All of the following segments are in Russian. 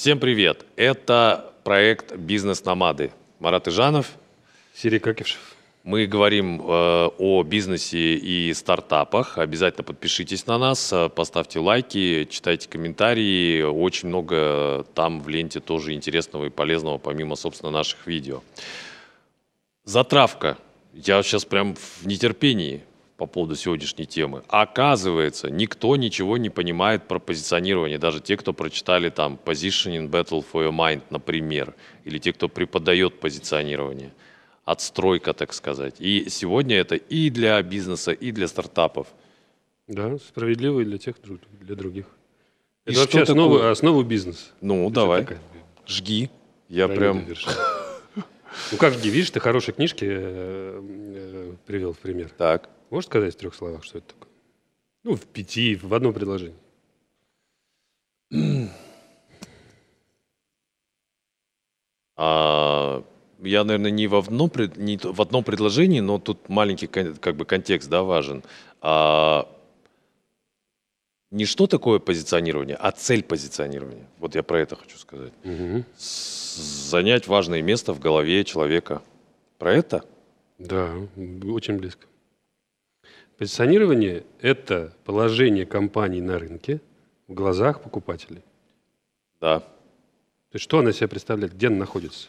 Всем привет! Это проект «Бизнес-номады». Марат Ижанов. Сергей Какишев. Мы говорим э, о бизнесе и стартапах. Обязательно подпишитесь на нас, э, поставьте лайки, читайте комментарии. Очень много там в ленте тоже интересного и полезного, помимо, собственно, наших видео. Затравка. Я сейчас прям в нетерпении по поводу сегодняшней темы. Оказывается, никто ничего не понимает про позиционирование. Даже те, кто прочитали там Positioning Battle for Your Mind, например, или те, кто преподает позиционирование. Отстройка, так сказать. И сегодня это и для бизнеса, и для стартапов. Да, справедливо и для тех, и для других. И это вообще основа, такое? основа бизнеса. Ну, Это давай, такая жги. Я пирамида прям... Ну как же, видишь, ты хорошие книжки э, э, привел в пример. Так. Можешь сказать в трех словах, что это такое? Ну, в пяти, в одном предложении. А, я, наверное, не в одном, не в одном предложении, но тут маленький как бы контекст да, важен. А, не что такое позиционирование, а цель позиционирования. Вот я про это хочу сказать. С- Занять важное место в голове человека. Про это? Да, очень близко. Позиционирование – это положение компании на рынке в глазах покупателей. Да. То есть что она себя представляет, где она находится.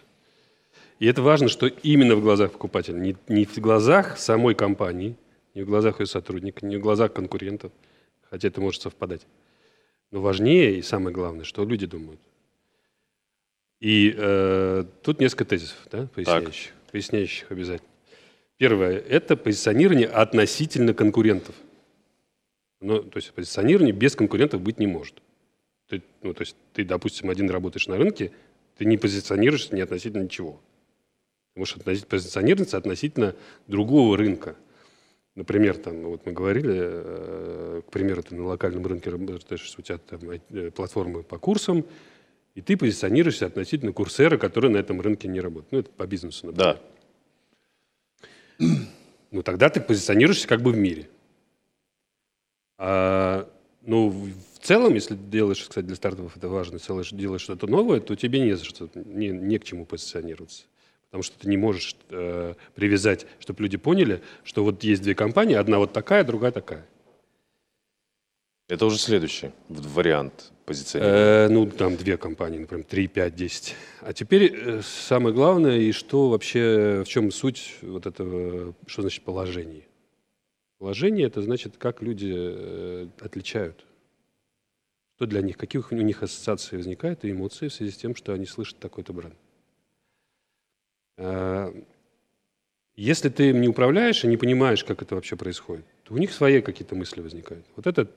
И это важно, что именно в глазах покупателя, не, не в глазах самой компании, не в глазах ее сотрудника, не в глазах конкурентов, хотя это может совпадать. Но важнее и самое главное, что люди думают. И э, тут несколько тезисов, да, поясняющих, поясняющих обязательно. Первое – это позиционирование относительно конкурентов. Ну, то есть позиционирование без конкурентов быть не может. Ты, ну, то есть ты, допустим, один работаешь на рынке, ты не позиционируешься не относительно ничего. Ты можешь относить, позиционироваться относительно другого рынка. Например, там, ну, вот мы говорили, э, к примеру, ты на локальном рынке работаешь, у тебя там э, платформы по курсам, и ты позиционируешься относительно курсера, который на этом рынке не работает. Ну, это по бизнесу, например. Да. Ну, тогда ты позиционируешься как бы в мире. А, ну, в целом, если делаешь, кстати, для стартапов это важно, делаешь, делаешь что-то новое, то тебе не, за что, не, не к чему позиционироваться. Потому что ты не можешь э, привязать, чтобы люди поняли, что вот есть две компании, одна вот такая, другая такая. Это уже следующий вариант позиционирования. Э, ну, там две компании, например, 3, 5, 10. А теперь э, самое главное, и что вообще, в чем суть вот этого, что значит положение? Положение – это значит, как люди э, отличают. Что для них, какие у них ассоциации возникают и эмоции в связи с тем, что они слышат такой-то бренд. Э, Если ты им не управляешь и не понимаешь, как это вообще происходит, то у них свои какие-то мысли возникают. Вот это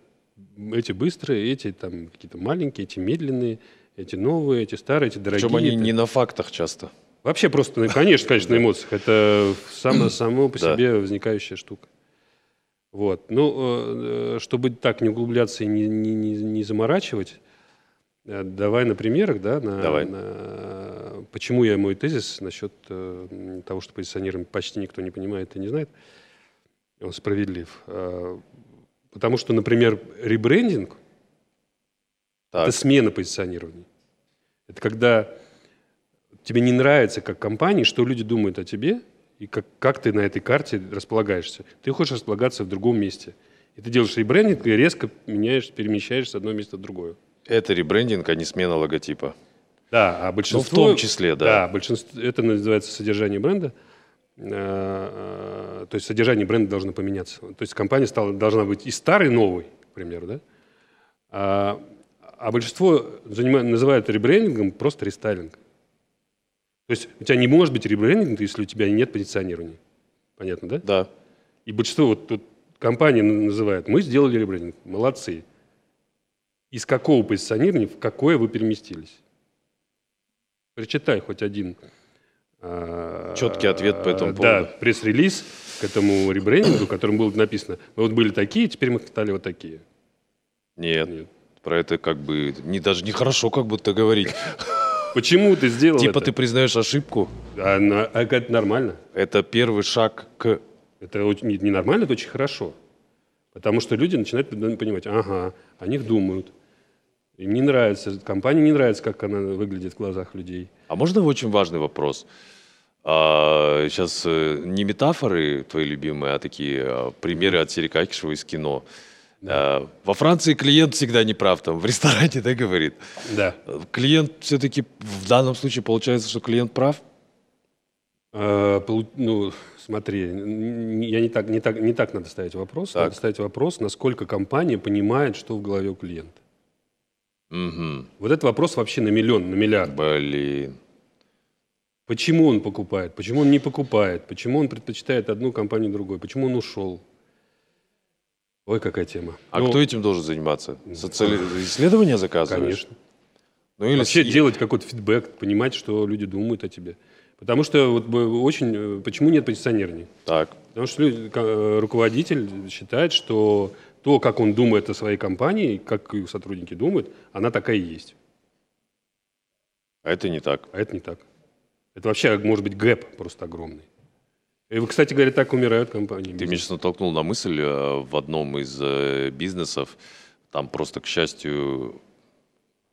эти быстрые, эти там какие-то маленькие, эти медленные, эти новые, эти старые, эти дорогие. Причем они Это- не на фактах часто. Вообще просто, ну, конечно, конечно, на эмоциях. Это само, само по себе возникающая штука. Вот. Ну, э, чтобы так не углубляться и не, не, не, не заморачивать, э, давай на примерах, да, на, Давай. на- почему я мой тезис насчет э, того, что позиционирование почти никто не понимает и не знает, он справедлив. Потому что, например, ребрендинг Так. это смена позиционирования. Это когда тебе не нравится как компании, что люди думают о тебе, и как, как ты на этой карте располагаешься. Ты хочешь располагаться в другом месте. И ты делаешь ребрендинг и резко меняешь, перемещаешь с одного места в другое. Это ребрендинг, а не смена логотипа. Да, а большинство... том числе, да. Да, большинство, это называется содержание бренда. Э, То есть содержание бренда должно поменяться. То есть компания стала, должна быть и старой, и новой, к примеру, да? А, а большинство занима- называют ребрендингом просто рестайлинг. То есть у тебя не может быть ребрендинг, если у тебя нет позиционирования. Понятно, да? Да. И большинство вот тут компания н- называет, мы сделали ребрендинг, молодцы. Из какого позиционирования в какое вы переместились? Прочитай хоть один. А, Четкий ответ по этому Да, поводу. пресс-релиз к этому ребрендингу, в котором было написано, мы вот были такие, теперь мы стали вот такие. Нет. Нет. Про это как бы не даже нехорошо как будто говорить. Почему ты сделал Типа это? ты признаешь ошибку. А, на- а это нормально. Это первый шаг к... Это очень- не, не нормально, это очень хорошо. Потому что люди начинают понимать, ага, о них думают. Им не нравится, компании не нравится, как она выглядит в глазах людей. А можно очень важный вопрос? А, сейчас э, не метафоры твои любимые, а такие а, примеры от Серика Акишева из кино. А, во Франции клиент всегда не прав, там в ресторане, да, говорит. Да. Клиент все-таки в данном случае получается, что клиент прав? А, полу- ну, смотри, я не так, не так, не так надо ставить вопрос. Так. Надо ставить вопрос, насколько компания понимает, что в голове у клиента. Угу. Вот этот вопрос вообще на миллион, на миллиард. Блин. Почему он покупает? Почему он не покупает? Почему он предпочитает одну компанию другой? Почему он ушел? Ой, какая тема. А Ну, кто этим должен заниматься? Социали... Исследования заказываешь? Конечно. Ну или Вообще делать какой-то фидбэк, понимать, что люди думают о тебе. Потому что вот очень... э, Почему нет позиционирования? Так. Потому что люди- э, руководитель считает, что то, как он думает о своей компании, как и сотрудники думают, она такая и есть. А это не так. А это не так. Это вообще может быть гэп просто огромный. И, вы, кстати говоря, так умирают компании. Ты меня сейчас натолкнул на мысль э, в одном из э, бизнесов. Там просто, к счастью,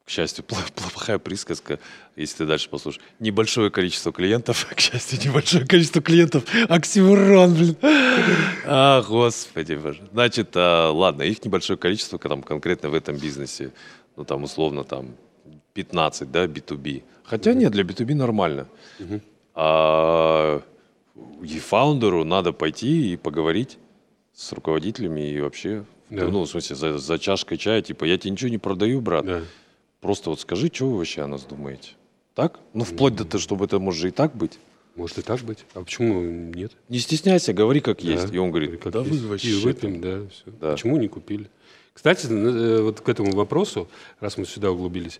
к счастью, плохая присказка, если ты дальше послушаешь. Небольшое количество клиентов, к счастью, небольшое количество клиентов. Оксимирон, блин. А, господи боже. Значит, а, ладно, их небольшое количество там, конкретно в этом бизнесе. Ну, там, условно, там, 15, да, B2B. Хотя нет, для B2B нормально. А и фаундеру надо пойти и поговорить с руководителями и вообще, Да. ну, в смысле, за, за чашкой чая, типа, я тебе ничего не продаю, брат. Да. Просто вот скажи, что вы вообще о нас думаете. Так? Ну, вплоть до того, чтобы это может и так быть. Может и так быть. А почему нет? Не стесняйся, говори как Да. есть. И он говорит, Как да есть. вы И вообще... выпьем, да, всё. Да. Почему не купили? Кстати, э, вот к этому вопросу, раз мы сюда углубились,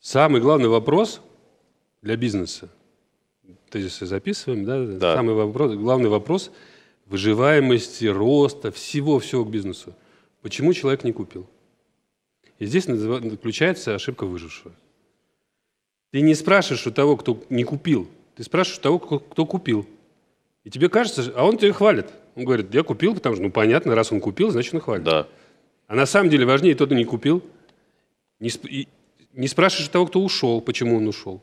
самый главный вопрос для бизнеса, тезисы записываем, да? Да. Самый вопрос, главный вопрос выживаемости, роста, всего-всего к бизнесу. Почему человек не купил? И здесь заключается ошибка выжившего. Ты не спрашиваешь у того, кто не купил, ты спрашиваешь у того, кто, кто купил. И тебе кажется, а он тебя хвалит. Он говорит, я купил, потому что, ну, понятно, раз он купил, значит, он хвалит. Да. А на самом деле важнее тот, кто не купил. Не, сп- и не спрашиваешь того, кто ушел, почему он ушел.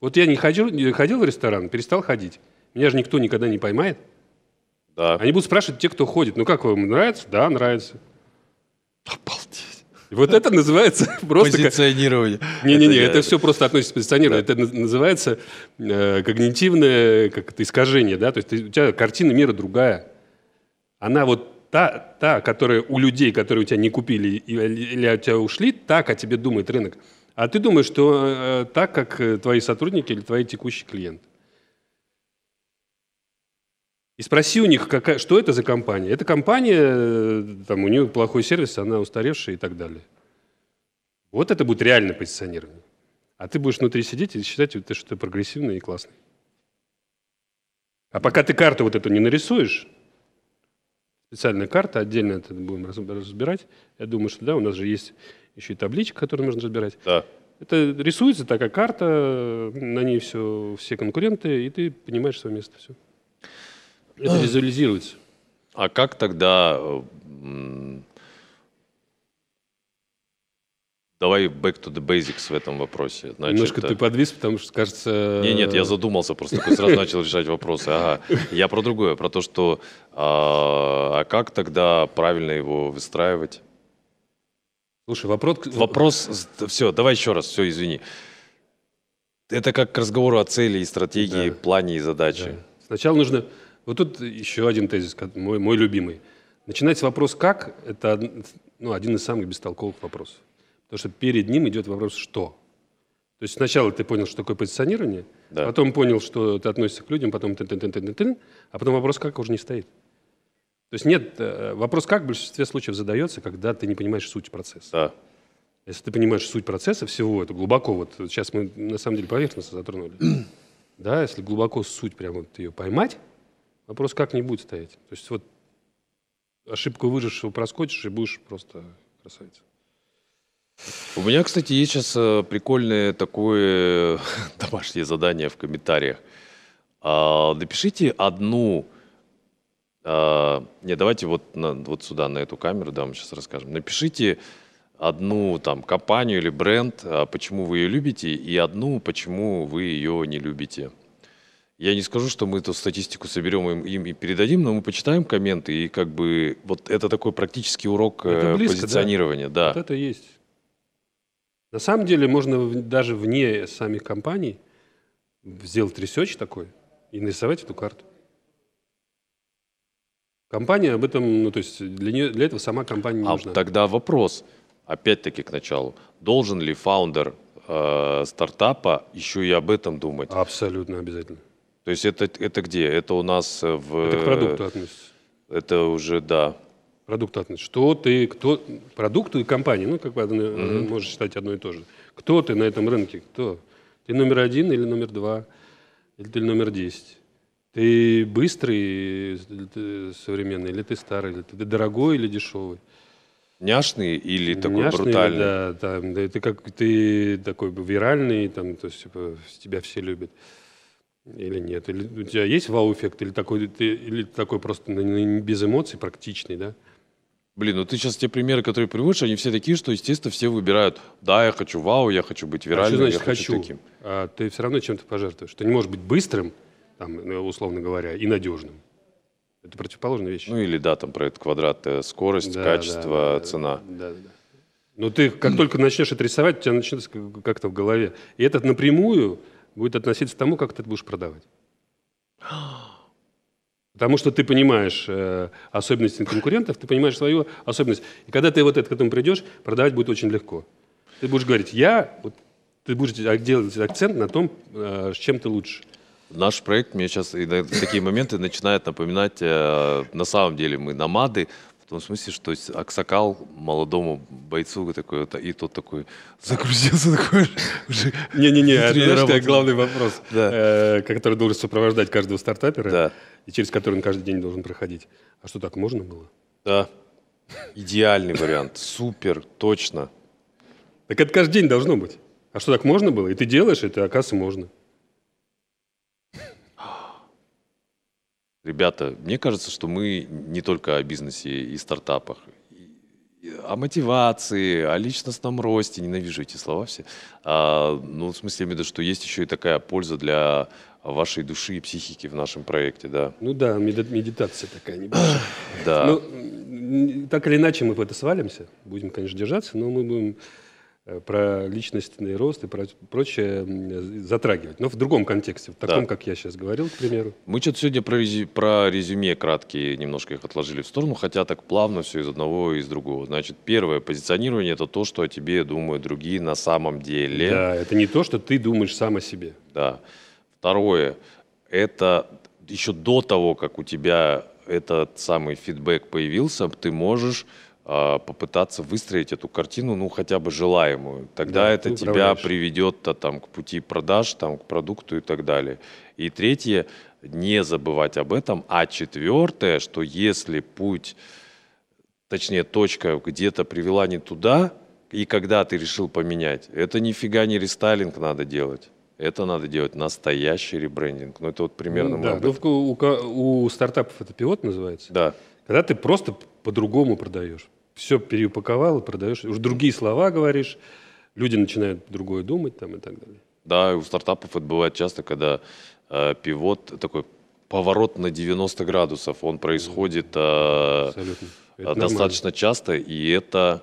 Вот я не ходил, не ходил в ресторан, перестал ходить. Меня же никто никогда не поймает. Да. Они будут спрашивать те, кто ходит. Ну как вам нравится? Да, нравится. Обалдеть. И вот это называется просто... Позиционирование. Не-не-не, я- это все просто относится к позиционированию. Это наз- называется э, когнитивное как это, искажение. Да? То есть ты- у тебя картина мира другая. Она вот та, та, которая у людей, которые у тебя не купили и- или от тебя ушли, так о тебе думает рынок. А ты думаешь, что э, так, как э, твои сотрудники или твои текущие клиенты. И спроси у них, какая, что это за компания. Эта компания, э, там, у нее плохой сервис, она устаревшая и так далее. Вот это будет реальное позиционирование. А ты будешь внутри сидеть и считать, что ты прогрессивный и классный. А пока ты карту вот эту не нарисуешь, специальная карта, отдельно это будем раз- разбирать. Я думаю, что да, у нас же есть еще и табличка, которую нужно разбирать. Да. Это рисуется такая карта, на ней все, все конкуренты, и ты понимаешь свое место. Все. Это визуализируется. А как тогда... э, Давай back to the basics в этом вопросе. Значит, Немножко э, ты подвис, потому что, кажется... Не, нет, я задумался, просто сразу начал решать вопросы. Ага. Я про другое, про то, что а, а как тогда правильно его выстраивать? Слушай, вопрос... Вопрос, все, давай еще раз, все, извини. Это как к разговору о цели и стратегии, Да. плане и задаче. Да. Сначала нужно... Вот тут еще один тезис, мой, мой любимый. Начинать с вопроса «как» — это ну, один из самых бестолковых вопросов. Потому что перед ним идет вопрос «что?». То есть сначала ты понял, что такое позиционирование, Да. потом понял, что ты относишься к людям, потом тын тын тын тын тын а потом вопрос «как» уже не стоит. То есть нет, э, вопрос «как» в большинстве случаев задается, когда ты не понимаешь суть процесса. Да. Если ты понимаешь суть процесса всего, это глубоко, вот сейчас мы на самом деле поверхностно затронули. Да, если глубоко суть прямо вот ее поймать, вопрос как не будет стоять. То есть вот ошибку выжившего проскочишь и будешь просто красавица. У меня, кстати, есть сейчас э, прикольное такое домашнее задание в комментариях. А, Напишите одну... а, Не, давайте вот, на- вот сюда, на эту камеру, да, мы сейчас расскажем. Напишите одну там компанию или бренд, а почему вы ее любите, и одну, почему вы ее не любите. Я не скажу, что мы эту статистику соберем им, им и передадим, но мы почитаем комменты, и как бы вот это такой практический урок Это э, близко, да. позиционирования. Да. Вот это есть. На самом деле можно даже вне самих компаний сделать research такой и нарисовать эту карту. Компания об этом, ну то есть для, нее, для этого сама компания не А нужна. тогда вопрос, опять-таки к началу. Должен ли founder э, стартапа еще и об этом думать? Абсолютно обязательно. То есть это, это где? Это у нас э, в... Это к продукту относится. Это уже, да. К Продукту относится. Что ты, кто, продукту и компании, ну как бы одно- можешь считать одно и то же. Кто ты на этом рынке? Кто? Ты номер один или номер два? Или ты номер десять? Ты быстрый, или ты современный, или ты старый, или ты дорогой или дешевый? Няшный или такой Няшный, брутальный? Да, там, да, ты как ты такой виральный, там, то есть типа, тебя все любят. Или нет? Или у тебя есть вау-эффект, или такой, ты, или такой просто без эмоций, практичный, да? Блин, ну ты сейчас те примеры, которые приводишь, они все такие, что, естественно, все выбирают, да, я хочу вау, я хочу быть А что виральным, значит я хочу, хочу? таким. А ты все равно чем-то пожертвуешь. Ты не можешь быть быстрым, там, ну, условно говоря, и надежным. Это противоположные вещи. Ну или да, там про этот квадрат, э, скорость, Да, качество, да, да, цена. Да, да, да. Но ты как только начнешь это рисовать, у тебя начнется как- как-то в голове. И это напрямую будет относиться к тому, как ты это будешь продавать. Потому что ты понимаешь э, особенности конкурентов, ты понимаешь свою особенность. И когда ты вот это к этому придешь, продавать будет очень легко. Ты будешь говорить, я, вот, ты будешь делать акцент на том, э, с чем ты лучше. Наш проект мне сейчас в такие моменты начинает напоминать, э, на самом деле мы намады, в том смысле, что Аксакал молодому бойцу такой, вот, и тот такой загрузился такой уже. Не-не-не, это главный вопрос, Да. э, который должен сопровождать каждого стартапера, Да. и через который он каждый день должен проходить. А что, так можно было? Да. Идеальный вариант. Супер, точно. Так это каждый день должно быть. А что, так можно было? И ты делаешь это, оказывается, можно. Ребята, мне кажется, что мы не только о бизнесе и стартапах, о мотивации, о личностном росте, ненавижу эти слова все. А, ну, в смысле, я имею в виду, что есть еще и такая польза для вашей души и психики в нашем проекте, да. Ну да, меди- медитация такая небольшая. Да. Ну, так или иначе мы в это свалимся. Будем, конечно, держаться, но мы будем про личностный рост и про прочее затрагивать. Но в другом контексте, в таком, Да. как я сейчас говорил, к примеру. Мы что-то сегодня про, резю- про резюме краткие немножко их отложили в сторону, хотя так плавно все из одного и из другого. Значит, первое, позиционирование – это то, что о тебе думают другие на самом деле. Да, это не то, что ты думаешь сам о себе. Да. Второе, это еще до того, как у тебя этот самый фидбэк появился, ты можешь попытаться выстроить эту картину, ну, хотя бы желаемую. Тогда Да, это тебя управляешь. приведет то, там, к пути продаж, там, к продукту и так далее. И третье, не забывать об этом. А четвертое, что если путь, точнее, точка где-то привела не туда, и когда ты решил поменять, это нифига не рестайлинг надо делать. Это надо делать настоящий ребрендинг. Ну, это вот примерно Ну, да, ну, у, у стартапов это пивот называется. Да. Когда ты просто по-другому продаешь. Все переупаковал и продаешь. Уже другие слова говоришь, люди начинают другое думать там и так далее. Да, у стартапов это бывает часто, когда э, пивот такой поворот на 90 градусов, он происходит э, достаточно часто, и это,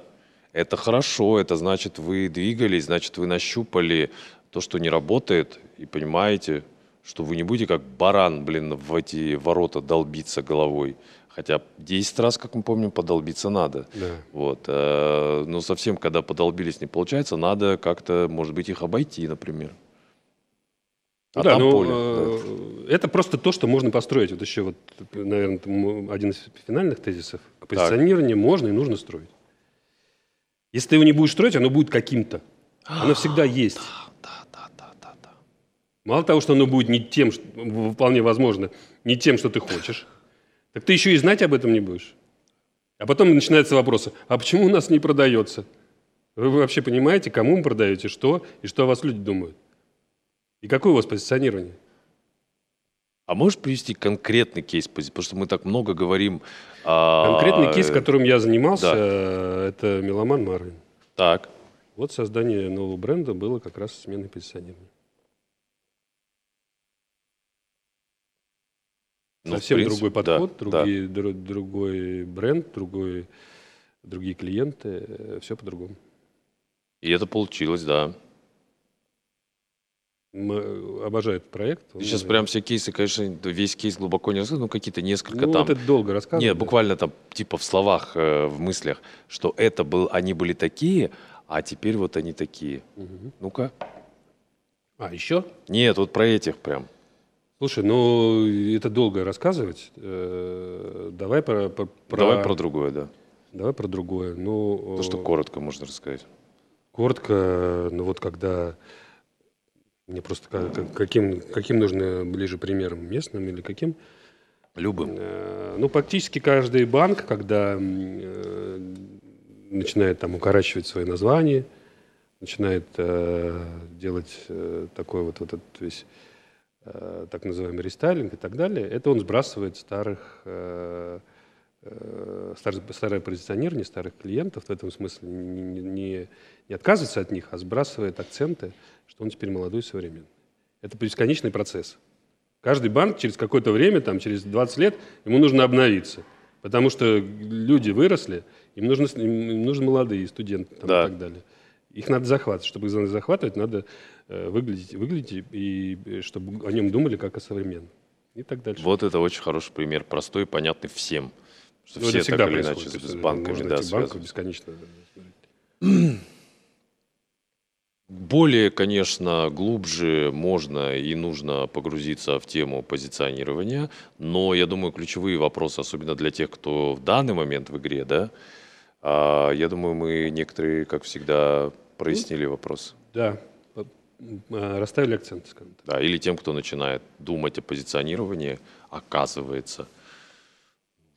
это хорошо, это значит, вы двигались, значит, вы нащупали то, что не работает, и понимаете, что вы не будете как баран, блин, в эти ворота долбиться головой. Хотя 10 раз, как мы помним, подолбиться надо. Да. Вот. э, Но совсем, когда подолбились, не получается, надо как-то, может быть, их обойти, например. А да, там ну, поле. да. э, Это просто то, что можно построить. Вот еще, вот, наверное, один из финальных тезисов. Позиционирование можно и нужно строить. Если ты его не будешь строить, оно будет каким-то. Оно всегда есть. Да, да, да, да, да. Мало того, что оно будет не тем, что- вполне возможно, не тем, что ты хочешь, так ты еще и знать об этом не будешь. А потом начинаются вопросы, а почему у нас не продается? Вы вообще понимаете, кому вы продаете, что, и что о вас люди думают? И какое у вас позиционирование? А можешь привести конкретный кейс? Потому что мы так много говорим. а, Конкретный кейс, э, которым я занимался, да. э, это меломан Марвин. Так. Вот создание нового бренда было как раз сменой позиционирования. Ну, Совсем принципе, другой да, подход, да. другие, дру- другой бренд, другой, другие клиенты, все по-другому. И это получилось, да. Мы обожаю этот проект. Ты сейчас э, прям все кейсы, конечно, да, весь кейс глубоко не рассказывал, ну какие-то несколько ну, там. это долго рассказывать. Нет, да. буквально там типа в словах, э, в мыслях, что это был, они были такие, а теперь вот они такие. Мгм. Ну-ка. А, еще? Нет, вот про этих прям. Слушай, ну это долго рассказывать. Э, Давай про, про, Давай про другое, да. давай про другое. Ну, То, что э, коротко можно рассказать. коротко, ну вот когда мне просто ка- ка- каким каким нужно ближе примером местным или каким? Любым. Э, Ну, практически каждый банк, когда начинает там укорачивать свои названия, начинает делать такой вот, вот этот весь так называемый рестайлинг и так далее, это он сбрасывает старых э, э, стар- старое позиционирование старых клиентов в этом смысле не, не- не- отказывается от них, а сбрасывает акценты, что он теперь молодой и современный. Это бесконечный процесс. Каждый банк через какое-то время, там, через 20 лет, ему нужно обновиться. Потому что люди выросли, им нужны, им им нужны молодые студенты там, Да. и так далее. Их надо захватывать. Чтобы их захватывать, надо э, выглядеть, выглядеть и э, чтобы о нем думали как о современном. И так дальше. Вот это очень хороший пример, простой и понятный всем. Что Ну, это все всегда так или иначе с, с есть, банками можно да, связаны. бесконечно. Более, конечно, глубже можно и нужно погрузиться в тему позиционирования, но я думаю, ключевые вопросы, особенно для тех, кто в данный момент в игре, да, я думаю, мы некоторые, как всегда, прояснили вопрос. Да, а, расставили акценты, скажем так. Да, или тем, кто начинает думать о позиционировании, оказывается,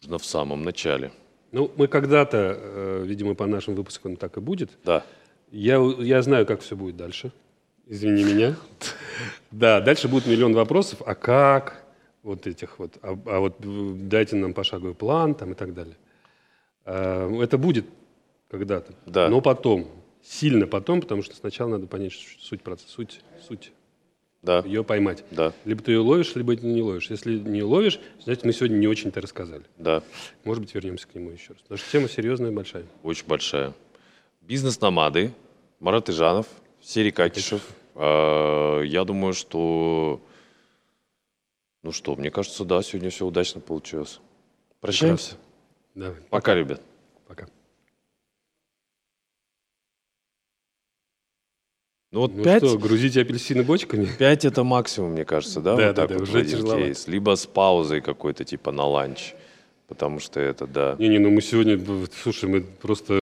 нужно в самом начале. Ну, мы когда-то, э, видимо, по нашим выпускам так и будет, Да. Я, я знаю, как все будет дальше. Извини меня. Да, дальше будет миллион вопросов. А как? Вот этих вот. А, а вот дайте нам пошаговый план там и так далее. А, Это будет когда-то. Да. Но потом. Сильно потом, потому что сначала надо понять суть процесса. Суть. Суть. Да, Ее поймать. да, Либо ты ее ловишь, либо ты не ловишь. Если не ловишь, значит, мы сегодня не очень-то рассказали. да. Может быть, вернемся к нему еще раз. Потому что тема серьезная, большая. Очень большая. Бизнес-номады, Марат Ижанов, Серий Какишев. А, Я думаю, что... Ну что, мне кажется, да, сегодня все удачно получилось. Прощаемся. Давай. Пока, ребят. Пока. Ну вот Ну пять, что, грузите апельсины бочками? пять это максимум, мне кажется, да? Да, вот да, так да, вот уже кейс. Либо с паузой какой-то, типа на ланч. Потому что это, да. Не-не, ну мы сегодня, слушай, мы просто